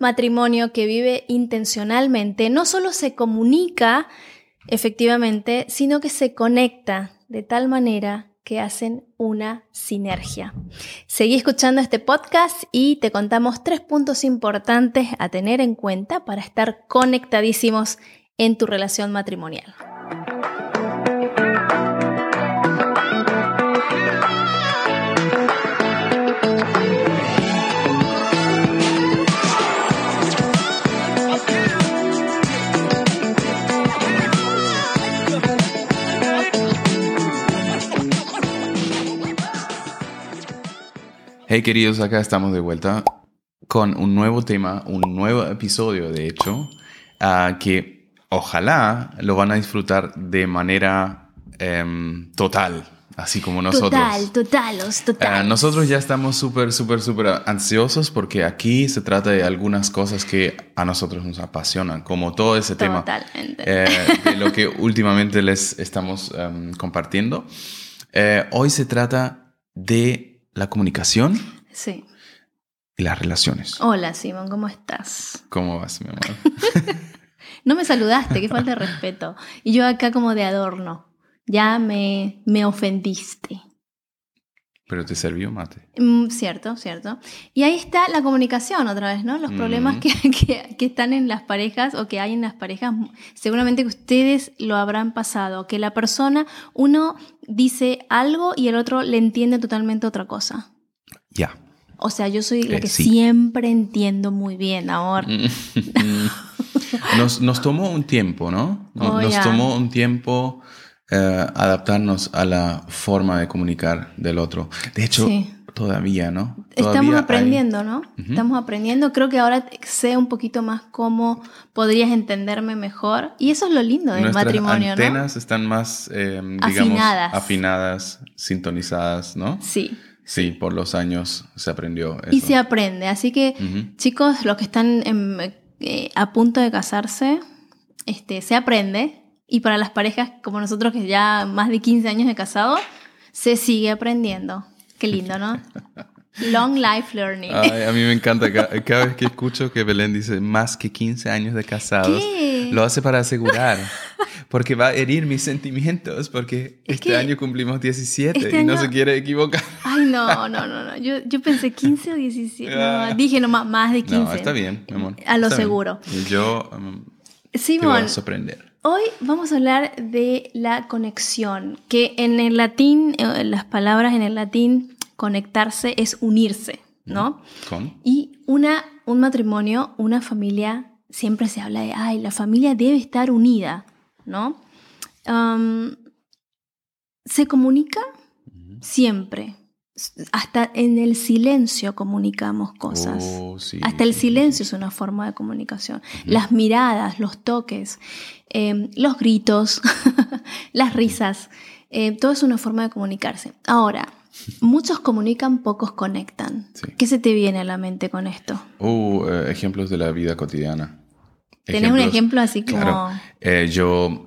matrimonio que vive intencionalmente no solo se comunica efectivamente, sino que se conecta de tal manera que hacen una sinergia. Seguí escuchando este podcast y te contamos tres puntos importantes a tener en cuenta para estar conectadísimos en tu relación matrimonial. Hey queridos, acá estamos de vuelta con un nuevo tema, un nuevo episodio de hecho, ah, que ojalá lo van a disfrutar de manera em, total, así como nosotros. Total, total, total. Ah, nosotros ya estamos súper, súper, súper ansiosos porque aquí se trata de algunas cosas que a nosotros nos apasionan, como todo ese tema eh, de lo que últimamente les estamos em, compartiendo. Eh, hoy se trata de la comunicación. Sí. Y las relaciones. Hola, Simón, ¿cómo estás? ¿Cómo vas, mi amor? no me saludaste, qué falta de respeto. Y yo acá como de adorno. Ya me, me ofendiste. Pero te sirvió mate. Mm, cierto, cierto. Y ahí está la comunicación otra vez, ¿no? Los problemas que, que, que, están en las parejas o que hay en las parejas, seguramente que ustedes lo habrán pasado, que la persona, uno dice algo y el otro le entiende totalmente otra cosa. Ya. O sea, yo soy la eh, que siempre entiendo muy bien, amor. nos, nos, tomó un tiempo, ¿no? Nos, oh, nos tomó un tiempo eh, adaptarnos a la forma de comunicar del otro. De hecho, todavía, ¿no? Estamos aprendiendo, ¿no? Estamos aprendiendo. Creo que ahora sé un poquito más cómo podrías entenderme mejor. Y eso es lo lindo del matrimonio, ¿no? Las antenas están más, eh, digamos, afinadas. sintonizadas, ¿no? Sí. Sí, por los años se aprendió. Y se aprende. Así que, chicos, los que están eh, a punto de casarse, este, se aprende y para las parejas como nosotros, que ya más de 15 años de casado, se sigue aprendiendo. Qué lindo, ¿no? Long life learning. a mí me encanta. Cada, vez que escucho que Belén dice más que 15 años de casados, lo hace para asegurar. Porque va a herir mis sentimientos, porque este año cumplimos 17 este y no se quiere equivocar. Ay, no, no, no, no. Yo, yo pensé 15 o 17. No, dije no, más de 15. No, está bien, mi amor. A lo seguro. Y yo um, Simón, te voy a sorprender. Hoy vamos a hablar de la conexión, que en el latín, eh, las palabras en el latín, conectarse es unirse, ¿no? ¿Con? Y una, un matrimonio, una familia, siempre se habla de, ay, la familia debe estar unida, ¿no? se comunica siempre. Hasta en el silencio comunicamos cosas. Oh, Hasta el silencio es una forma de comunicación. Las miradas, los toques. Em, los gritos, las risas, eh, todo es una forma de comunicarse. Ahora, muchos comunican, pocos conectan. ¿Qué se te viene a la mente con esto? Uh, eh, ejemplos de la vida cotidiana. ¿Tienes un ejemplo así como...? Eh, yo,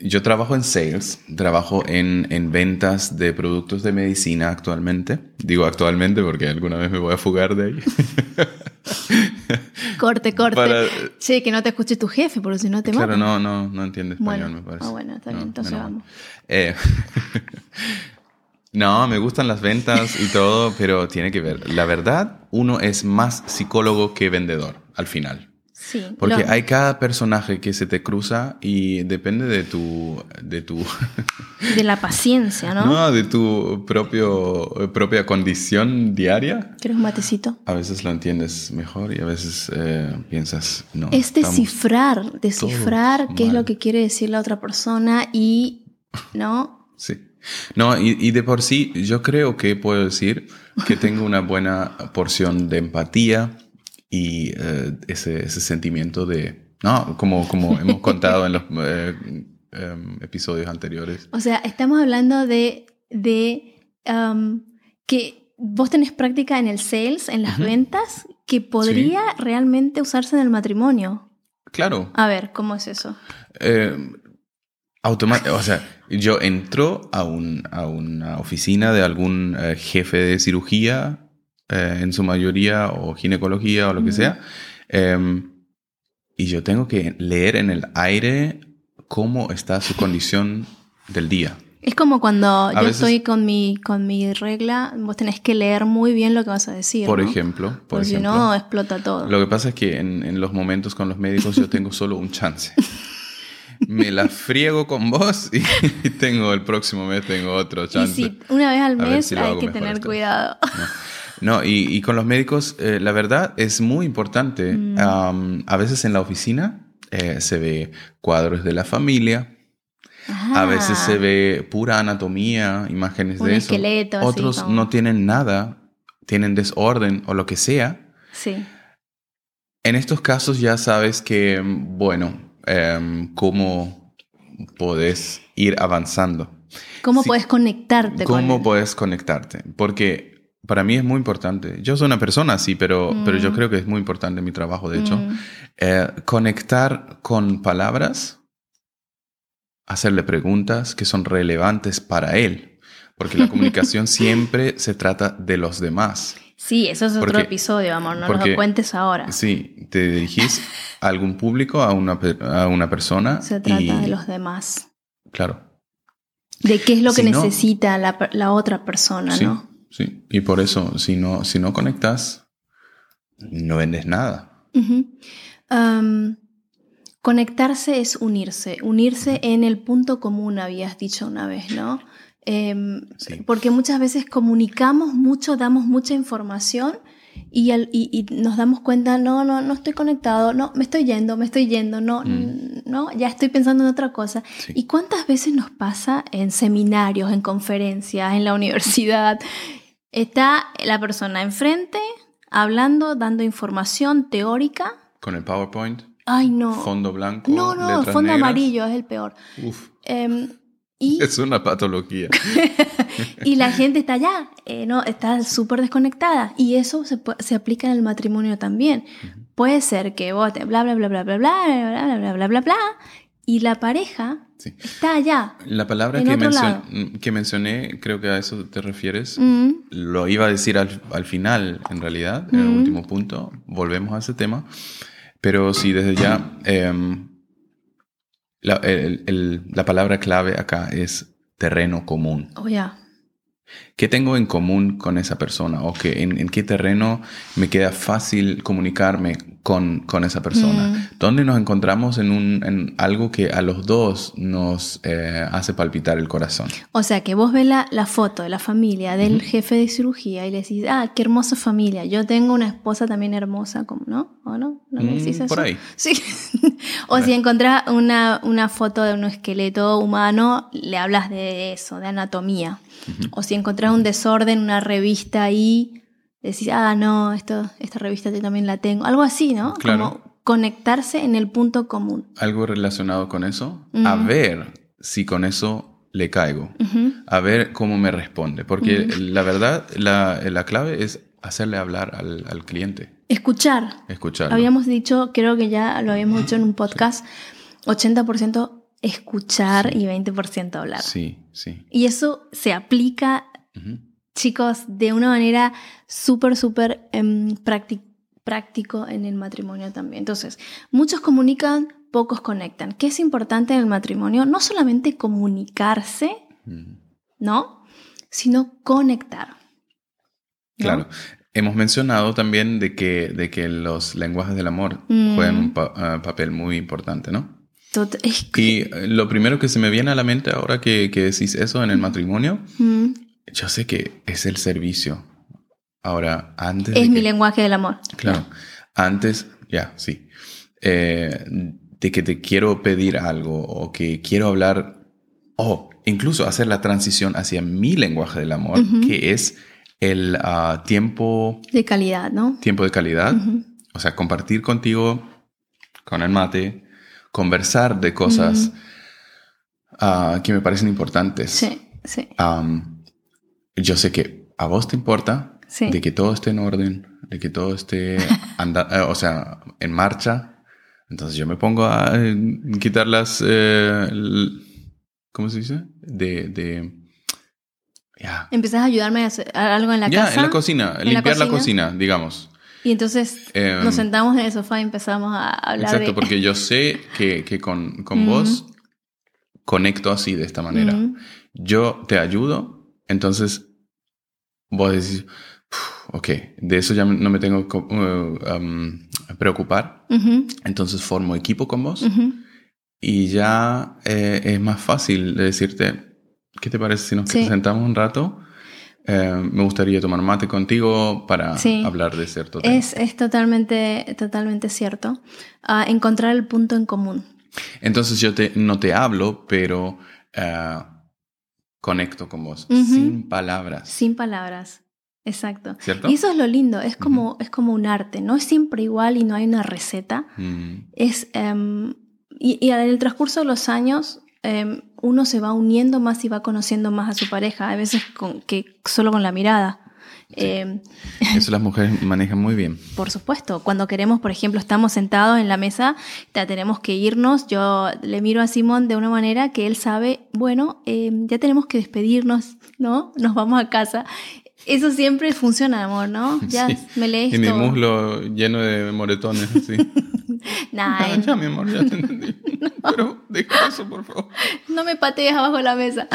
yo trabajo en sales, trabajo en, en, ventas de productos de medicina actualmente. Digo actualmente porque alguna vez me voy a fugar de ahí. corte, corte. Sí, que no te escuche tu jefe, porque si no te Claro, no, no, no entiende español, me parece. Ah, bueno, está bien, entonces vamos. Eh, no, me gustan las ventas y todo, pero tiene que ver. La verdad, uno es más psicólogo que vendedor, al final. Porque hay cada personaje que se te cruza y depende de tu... De, tu de la paciencia, ¿no? No, de tu propio, propia condición diaria. ¿Quieres un matecito? A veces lo entiendes mejor y a veces eh, piensas, no. Es descifrar, descifrar qué es lo que quiere decir la otra persona y, ¿no? sí. No, y, y de por sí yo creo que puedo decir que tengo una buena porción de empatía y eh, ese, ese, sentimiento de, no, como, como hemos contado en los eh, em, episodios anteriores. O sea, estamos hablando de, de que vos tenés práctica en el sales, en las ventas, que podría realmente usarse en el matrimonio. Claro. A ver, ¿cómo es eso? Eh, o sea, yo entro a, un, a una oficina de algún eh, jefe de cirugía eh, en su mayoría, o ginecología o lo que sea, Em, y yo tengo que leer en el aire cómo está su condición del día. Es como cuando yo estoy con mi, con mi regla, vos tenés que leer muy bien lo que vas a decir. Por ejemplo. Por Porque si no, explota todo. Lo que pasa es que en, en los momentos con los médicos yo tengo solo un chance. me la friego con vos y tengo el próximo mes tengo otro chance. Y si una vez al mes hay que tener cuidado. No, y, con los médicos, eh, la verdad es muy importante. Mm. a veces en la oficina eh, se ve cuadros de la familia. A veces se ve pura anatomía, imágenes de eso. Esqueleto, Otros no tienen nada, tienen desorden o lo que sea. Sí. En estos casos ya sabes que, bueno, Em, cómo podés ir avanzando. ¿Cómo puedes conectarte? ¿Cómo puedes conectarte? Porque para mí es muy importante. Yo soy una persona así, pero, pero yo mm. creo que es muy importante mi trabajo, de hecho. Mm. Eh, conectar con palabras, hacerle preguntas que son relevantes para él. Porque la comunicación siempre se trata de los demás. Sí, eso es otro episodio, amor, no nos lo cuentes ahora. Sí, te dirigís a algún público, a una, a una persona. Se trata de los demás. Claro. De qué es lo que necesita la, otra persona, ¿no? Sí, y por eso, si no, si no conectas, no vendes nada. conectarse es unirse, unirse en el punto común, habías dicho una vez, ¿no? Em, porque muchas veces comunicamos mucho, damos mucha información y, y, nos damos cuenta, no, no, no estoy conectado, no, me estoy yendo, me estoy yendo, no, mm. no, ya estoy pensando en otra cosa. ¿Y cuántas veces nos pasa en seminarios, en conferencias, en la universidad? Está la persona enfrente hablando, dando información teórica. Con el PowerPoint. Ay, no. Fondo blanco. No, no, fondo amarillo es el peor. Uf. Em, es una patología. y la gente está allá, eh, ¿no? está súper desconectada. Y eso se, se, aplica en el matrimonio también. Puede ser que vos bla, bla, bla, bla, bla, bla, bla, bla, bla, bla, bla, bla, y la pareja está allá. La palabra que, que, mencioné, creo que a eso te refieres, lo iba a decir al, al final, en realidad, en el último punto. Volvemos a ese tema. Pero sí, desde ya... La, la, palabra clave acá es terreno común. Oh, ya. ¿Qué tengo en común con esa persona? ¿O que, en, qué terreno me queda fácil comunicarme con, con esa persona? Mm. ¿Dónde nos encontramos en, un, en algo que a los dos nos eh, hace palpitar el corazón? O sea, que vos ves la, la foto de la familia del jefe de cirugía y le decís, ah, qué hermosa familia. Yo tengo una esposa también hermosa, ¿no? ¿O no? ¿No me decís mm, eso? Por ahí. Sí. o si encontrás una, una foto de un esqueleto humano, le hablas de eso, de anatomía. O si encontrás un desorden, una revista ahí, decís, ah, no, esto, esta revista yo también la tengo. Algo así, ¿no? Claro. Como conectarse en el punto común. Algo relacionado con eso. A ver si con eso le caigo. A ver cómo me responde. Porque la verdad, la, la, clave es hacerle hablar al, al cliente. Escuchar. Escuchar. Habíamos dicho, creo que ya lo habíamos dicho en un podcast, 80% escuchar y 20% hablar. Sí, sí. Y eso se aplica, chicos, de una manera súper, súper em, práctico en el matrimonio también. Entonces, muchos comunican, pocos conectan. ¿Qué es importante en el matrimonio? No solamente comunicarse, ¿no? Sino conectar. Claro. Hemos mencionado también de que, de que los lenguajes del amor juegan un eh, papel muy importante, ¿no? Y lo primero que se me viene a la mente ahora que, que decís eso en el matrimonio, mm. yo sé que es el servicio. Ahora, antes... Es mi lenguaje del amor. Claro. Antes, ya, sí. Eh, de que te quiero pedir algo o que quiero hablar, o incluso hacer la transición hacia mi lenguaje del amor, que es el ah, tiempo... De calidad, ¿no? Tiempo de calidad. O sea, compartir contigo, con el mate, conversar de cosas ah, que me parecen importantes. Sí, sí. yo sé que a vos te importa de que todo esté en orden, de que todo esté anda eh, o sea, en marcha. Entonces yo me pongo a eh, quitar las, eh, ¿cómo se dice? De, de ya. Empezás a ayudarme a hacer algo en la casa. Ya, en la cocina, limpiar la cocina? digamos. Y entonces em, nos sentamos en el sofá y empezamos a hablar. Exacto, porque yo sé que, con, vos conecto así, de esta manera. Yo te ayudo, entonces vos decís, ok, de eso ya no me tengo que uh, um, preocupar. Entonces formo equipo con vos y ya eh, es más fácil de decirte, ¿qué te parece si nos sentamos un rato? Eh, me gustaría tomar mate contigo para hablar de cierto tema. Es, es totalmente, totalmente cierto. Ah, encontrar el punto en común. Entonces yo te, no te hablo, pero eh, conecto con vos, sin palabras. Sin palabras. Exacto. Y eso es lo lindo, es como, es como un arte, no es siempre igual y no hay una receta. Mm. Es, em, y, y, en el transcurso de los años Em, uno se va uniendo más y va conociendo más a su pareja, a veces con, que solo con la mirada. Em, Eso las mujeres manejan muy bien. Por supuesto, cuando queremos, por ejemplo, estamos sentados en la mesa, ya tenemos que irnos, yo le miro a Simón de una manera que él sabe, bueno, em, ya tenemos que despedirnos, ¿no? Nos vamos a casa. Eso siempre funciona, amor, ¿no? Ya me lees. Y mi muslo lleno de moretones, sí. Nah, ya, mi amor, ya te entendí. Pero deja eso, por favor. No me patees abajo la mesa.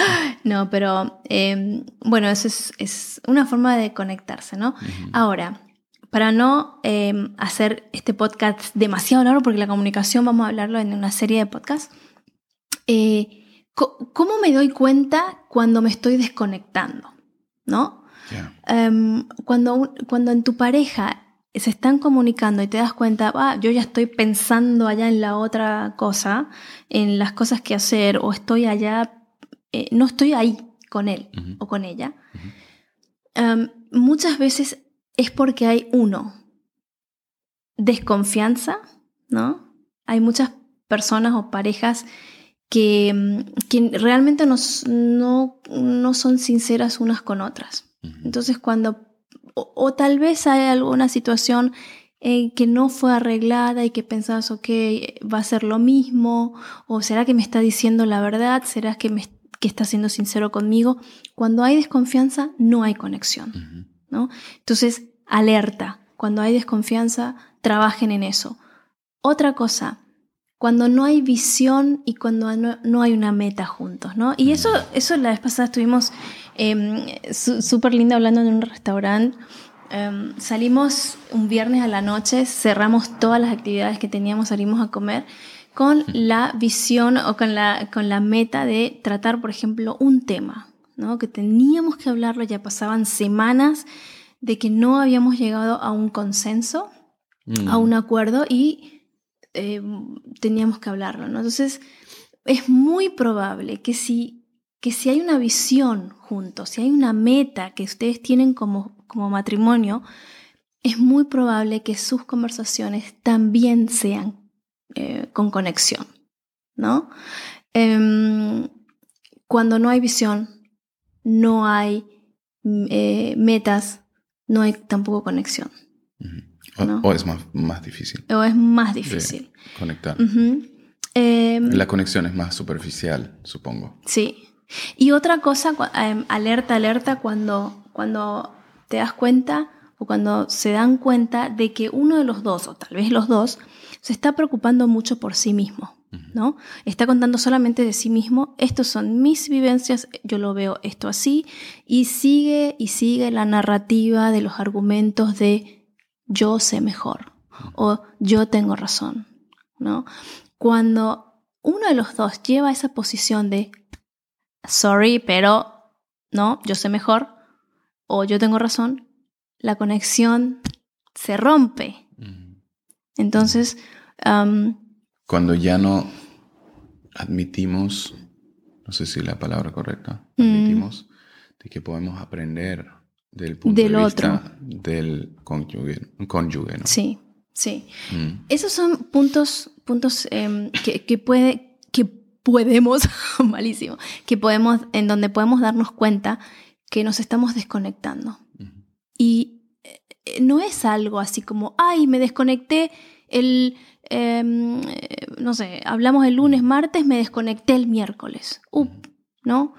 No, pero em, bueno, eso es, una forma de conectarse, ¿no? Ahora, para no em, hacer este podcast demasiado largo, porque la comunicación vamos a hablarlo en una serie de podcasts, eh, ¿cómo me doy cuenta cuando me estoy desconectando? ¿No? Em, cuando, cuando en tu pareja se están comunicando y te das cuenta, ah, yo ya estoy pensando allá en la otra cosa, en las cosas que hacer, o estoy allá, eh, no estoy ahí con él o con ella, muchas veces es porque hay uno, desconfianza, ¿no? Hay muchas personas o parejas que, mm, que realmente no, no, no son sinceras unas con otras. Entonces cuando o, tal vez hay alguna situación eh, que no fue arreglada y que pensabas, ok, va a ser lo mismo, o será que me está diciendo la verdad, será que, me, que está siendo sincero conmigo. Cuando hay desconfianza, no hay conexión. ¿no? Entonces, alerta, cuando hay desconfianza, trabajen en eso. Otra cosa, cuando no hay visión y cuando no, hay una meta juntos, ¿no? Y eso, eso la vez pasada estuvimos eh, súper linda hablando en un restaurante. Em, salimos un viernes a la noche, cerramos todas las actividades que teníamos, salimos a comer con la visión o con la, con la meta de tratar, por ejemplo, un tema, ¿no? que teníamos que hablarlo, ya pasaban semanas de que no habíamos llegado a un consenso, a mm. un acuerdo y eh, teníamos que hablarlo. ¿no? Entonces, es muy probable que si que si hay una visión juntos, si hay una meta que ustedes tienen como, como matrimonio, es muy probable que sus conversaciones también sean eh, con conexión, ¿no? Em, cuando no hay visión, no hay eh, metas, no hay tampoco conexión. o, es más, difícil. O es más difícil. Conectar. Em, La conexión es más superficial, supongo. Sí, y otra cosa, em, alerta, alerta, cuando, cuando te das cuenta o cuando se dan cuenta de que uno de los dos, o tal vez los dos, se está preocupando mucho por sí mismo, ¿no? Está contando solamente de sí mismo, estos son mis vivencias, yo lo veo esto así, y sigue y sigue la narrativa de los argumentos de yo sé mejor o yo tengo razón, ¿no? Cuando uno de los dos lleva esa posición de sorry, pero no, yo sé mejor o yo tengo razón, la conexión se rompe. Entonces... Cuando ya no admitimos, no sé si la palabra correcta, mm. admitimos de que podemos aprender del punto del de vista otro. del cónyuge, ¿no? Sí, sí. Mm. Esos son puntos, puntos em, que, que, puede, que podemos, malísimo, que podemos, en donde podemos darnos cuenta que nos estamos desconectando. Y eh, no es algo así como, ay, me desconecté el, em, no sé, hablamos el lunes, martes, me desconecté el miércoles. Up, ¿no?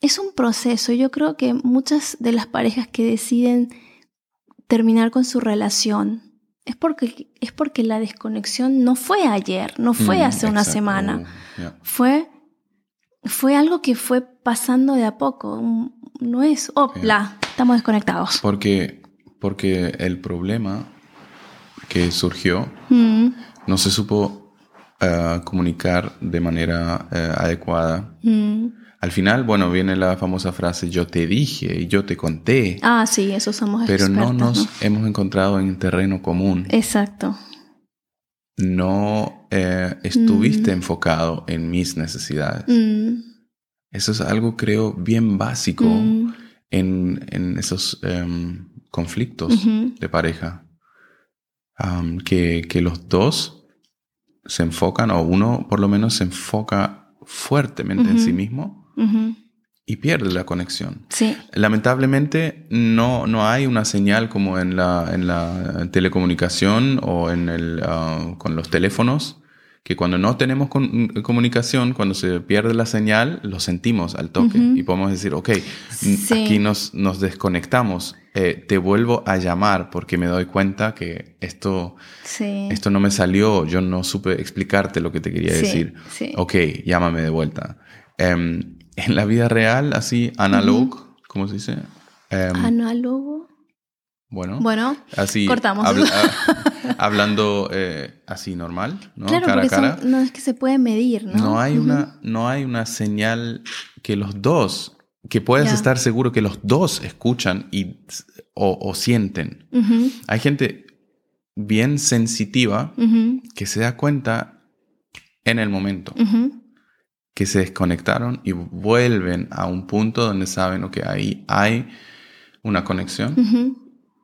es un proceso. Yo creo que muchas de las parejas que deciden terminar con su relación, es porque, es porque la desconexión no fue ayer, no fue mm, hace una semana. Oh, fue, fue algo que fue pasando de a poco. No es, opla, estamos desconectados. Porque, porque el problema que surgió mm. no se supo eh, comunicar de manera eh, adecuada. Mm. Al final, bueno, viene la famosa frase yo te dije y yo te conté. Ah, sí, eso somos Pero no nos hemos encontrado en terreno común. Exacto. No eh, estuviste mm. enfocado en mis necesidades. Mm. Eso es algo, creo, bien básico mm. en, esos em, conflictos de pareja. que, que los dos se enfocan, o uno por lo menos se enfoca fuertemente en sí mismo y pierde la conexión. Sí. Lamentablemente no, no hay una señal como en la, en la telecomunicación o en el, ah, con los teléfonos, que cuando no tenemos comunicación, cuando se pierde la señal, lo sentimos al toque y podemos decir, ok, aquí nos, nos desconectamos, eh, te vuelvo a llamar porque me doy cuenta que esto, esto no me salió, yo no supe explicarte lo que te quería decir. Ok, llámame de vuelta. Em, en la vida real, así, analog, ¿cómo se dice? Um, Análogo. Bueno, bueno, así cortamos. hablando eh, así normal, ¿no? Claro, cara a cara. no es que se puede medir, ¿no? No hay, una, no hay una señal que los dos, que puedas estar seguro que los dos escuchan y, o, sienten. Hay gente bien sensitiva que se da cuenta en el momento que se desconectaron y vuelven a un punto donde saben que ahí hay una conexión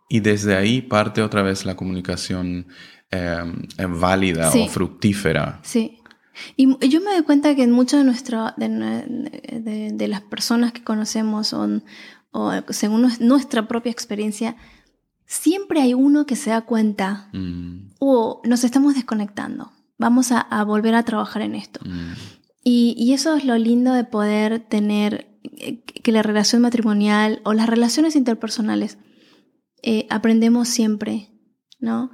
y desde ahí parte otra vez la comunicación em, válida o fructífera. Sí. Y yo me doy cuenta que en muchas de, nuestra, de, de, las personas que conocemos o, o, según nuestra propia experiencia, siempre hay uno que se da cuenta mm. o nos estamos desconectando. Vamos a, a, volver a trabajar en esto. Mm. Y, eso es lo lindo de poder tener eh, que la relación matrimonial o las relaciones interpersonales eh, aprendemos siempre, ¿no?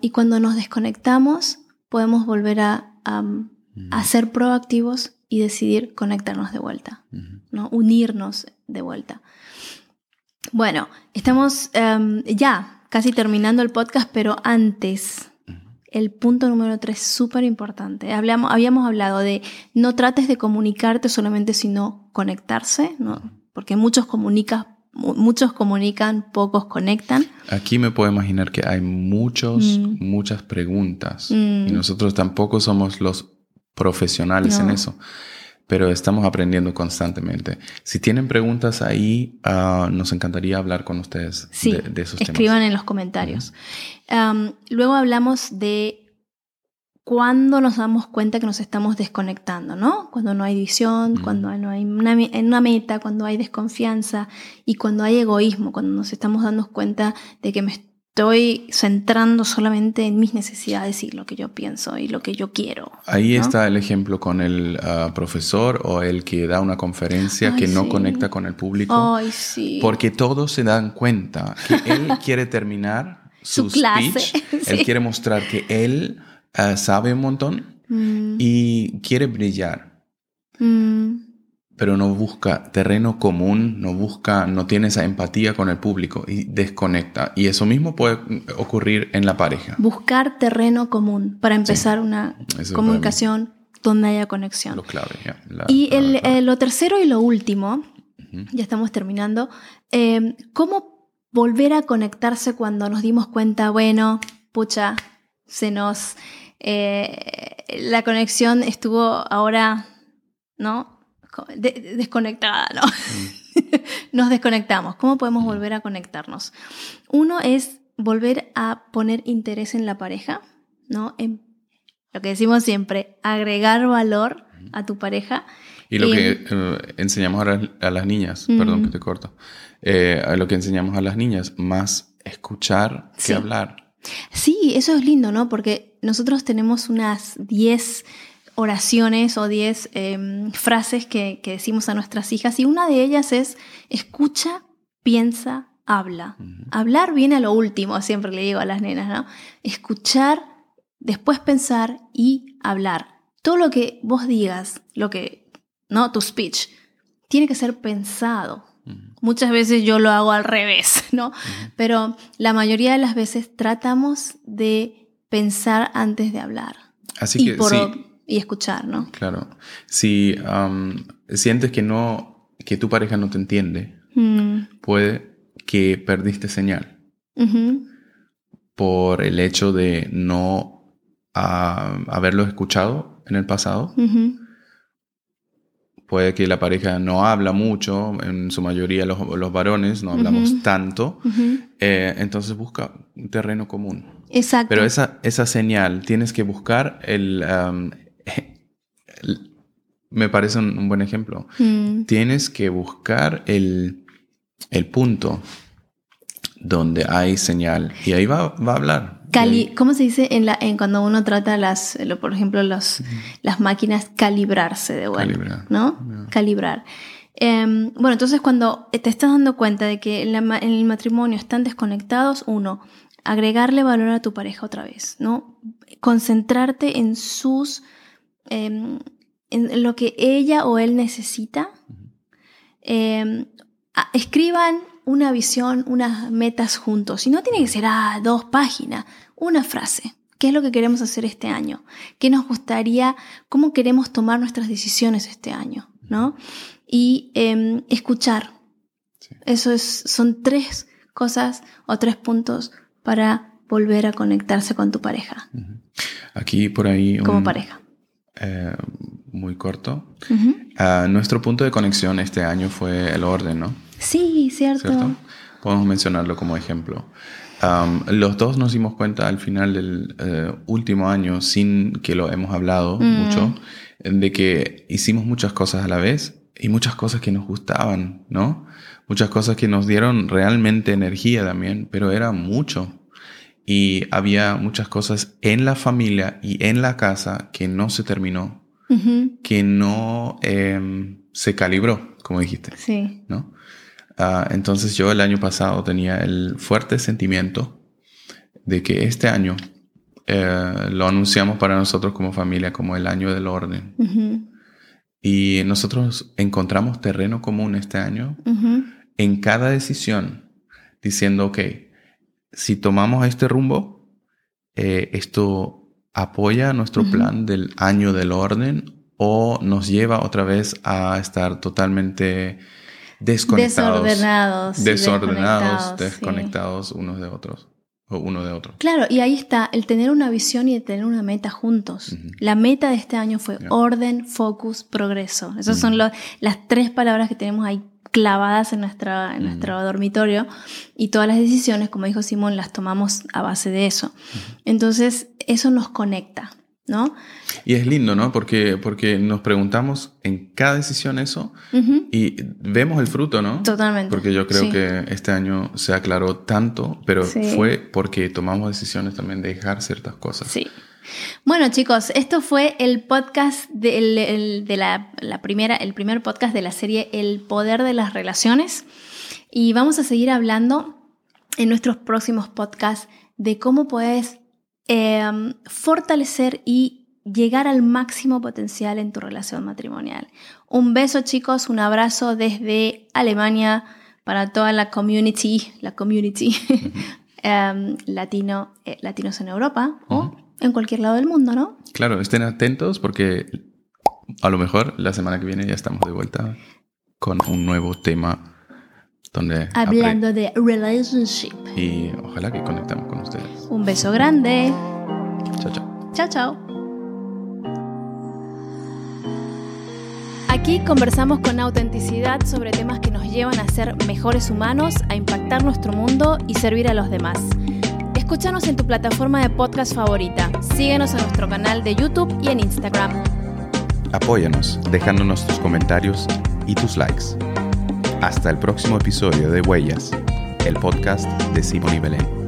y cuando nos desconectamos podemos volver a, a, ser proactivos y decidir conectarnos de vuelta, ¿no? Unirnos de vuelta. Bueno, estamos ya casi terminando el podcast, pero antes el punto número tres, súper importante. Habíamos hablado de no trates de comunicarte solamente, sino conectarse, ¿no? porque muchos, muchos comunican, pocos conectan. Aquí me puedo imaginar que hay muchos, mm. muchas preguntas mm. y nosotros tampoco somos los profesionales en eso pero estamos aprendiendo constantemente. Si tienen preguntas ahí, ah, nos encantaría hablar con ustedes de, esos temas. Escriban en los comentarios. luego hablamos de cuándo nos damos cuenta que nos estamos desconectando, ¿no? Cuando no hay visión, cuando no hay una, una, meta, cuando hay desconfianza y cuando hay egoísmo, cuando nos estamos dando cuenta de que me estoy centrando solamente en mis necesidades y lo que yo pienso y lo que yo quiero. Ahí está el ejemplo con el ah, profesor o el que da una conferencia que no conecta con el público. Ay, sí. Porque todos se dan cuenta que él quiere terminar su, speech, él quiere mostrar que él ah, sabe un montón mm. y quiere brillar. Mm pero no busca terreno común, no busca, no tiene esa empatía con el público y desconecta. Y eso mismo puede ocurrir en la pareja. Buscar terreno común para empezar una comunicación donde haya conexión. Lo clave, y eh, lo tercero y lo último, ya estamos terminando, em, ¿cómo volver a conectarse cuando nos dimos cuenta, bueno, pucha, se nos... Eh, la conexión estuvo ahora, ¿no? Desconectada, ¿no? Mm. Nos desconectamos. ¿Cómo podemos mm. volver a conectarnos? Uno es volver a poner interés en la pareja, ¿no? En lo que decimos siempre, agregar valor a tu pareja. Y lo que eh, enseñamos a, las niñas, perdón que te corto, eh, lo que enseñamos a las niñas, más escuchar que hablar. Sí, eso es lindo, ¿no? Porque nosotros tenemos unas 10 oraciones o 10 em, frases que, decimos a nuestras hijas y una de ellas es escucha, piensa, habla. Hablar viene a lo último, siempre le digo a las nenas, ¿no? Escuchar, después pensar y hablar. Todo lo que vos digas, lo que, ¿no? Tu speech, tiene que ser pensado. Muchas veces yo lo hago al revés, ¿no? Pero la mayoría de las veces tratamos de pensar antes de hablar. Así y que y escuchar, ¿no? Claro. Si sientes que no, que tu pareja no te entiende, mm. puede que perdiste señal por el hecho de no ah, haberlo escuchado en el pasado. Puede que la pareja no habla mucho, en su mayoría los, varones no hablamos tanto, eh, entonces busca un terreno común. Exacto. Pero esa, esa señal tienes que buscar el, me parece un, buen ejemplo. Mm. Tienes que buscar el, el, punto donde hay señal y ahí va, va a hablar. Cali ¿Cómo se dice en la, en cuando uno trata las, por ejemplo, los, las máquinas calibrarse de vuelta? Calibrar. ¿No? Calibrar. Em, bueno, entonces cuando te estás dando cuenta de que en, en, el matrimonio están desconectados, uno, agregarle valor a tu pareja otra vez, ¿no? Concentrarte en sus Em, en lo que ella o él necesita. Em, escriban una visión, unas metas juntos. Y no tiene que ser a ah, dos páginas, una frase. ¿Qué es lo que queremos hacer este año? ¿Qué nos gustaría? ¿Cómo queremos tomar nuestras decisiones este año? ¿no? Y em, escuchar. Eso es, son tres cosas o tres puntos para volver a conectarse con tu pareja. Aquí por ahí. Como pareja. Eh, muy corto. Ah, nuestro punto de conexión este año fue el orden, ¿no? Sí, cierto. Podemos mencionarlo como ejemplo. los dos nos dimos cuenta al final del eh, último año, sin que lo hemos hablado mm. mucho, de que hicimos muchas cosas a la vez y muchas cosas que nos gustaban, ¿no? Muchas cosas que nos dieron realmente energía también, pero era mucho y había muchas cosas en la familia y en la casa que no se terminó, que no em, se calibró, como dijiste. Sí. ¿no? Ah, entonces yo el año pasado tenía el fuerte sentimiento de que este año eh, lo anunciamos para nosotros como familia como el año del orden. Y nosotros encontramos terreno común este año en cada decisión, diciendo, ok, si tomamos este rumbo, eh, esto apoya nuestro plan del año del orden o nos lleva otra vez a estar totalmente desconectados. Desordenados. Desordenados, desconectados unos de otros. O uno de otro. Claro, y ahí está, el tener una visión y el tener una meta juntos. La meta de este año fue orden, focus, progreso. Esas son las tres palabras que tenemos ahí clavadas en, nuestra, en nuestro dormitorio y todas las decisiones, como dijo Simón, las tomamos a base de eso. Entonces, eso nos conecta, ¿no? Y es lindo, ¿no? Porque, porque nos preguntamos en cada decisión eso y vemos el fruto, ¿no? Totalmente. Porque yo creo que este año se aclaró tanto, pero fue porque tomamos decisiones también de dejar ciertas cosas. Sí. Bueno chicos, esto fue el podcast de, la, primera, el primer podcast de la serie El Poder de las Relaciones. Y vamos a seguir hablando en nuestros próximos podcasts de cómo puedes em, fortalecer y llegar al máximo potencial en tu relación matrimonial. Un beso chicos, un abrazo desde Alemania para toda la community, la community em, latino, eh, latinos en Europa en cualquier lado del mundo, ¿no? Claro, estén atentos porque a lo mejor la semana que viene ya estamos de vuelta con un nuevo tema donde... Hablando de relationship. Y ojalá que conectemos con ustedes. Un beso grande. Chao, chao. Chao, chao. Aquí conversamos con autenticidad sobre temas que nos llevan a ser mejores humanos, a impactar nuestro mundo y servir a los demás. Escúchanos en tu plataforma de podcast favorita. Síguenos en nuestro canal de YouTube y en Instagram. Apóyanos dejándonos tus comentarios y tus likes. Hasta el próximo episodio de Huellas, el podcast de Simón y Belén.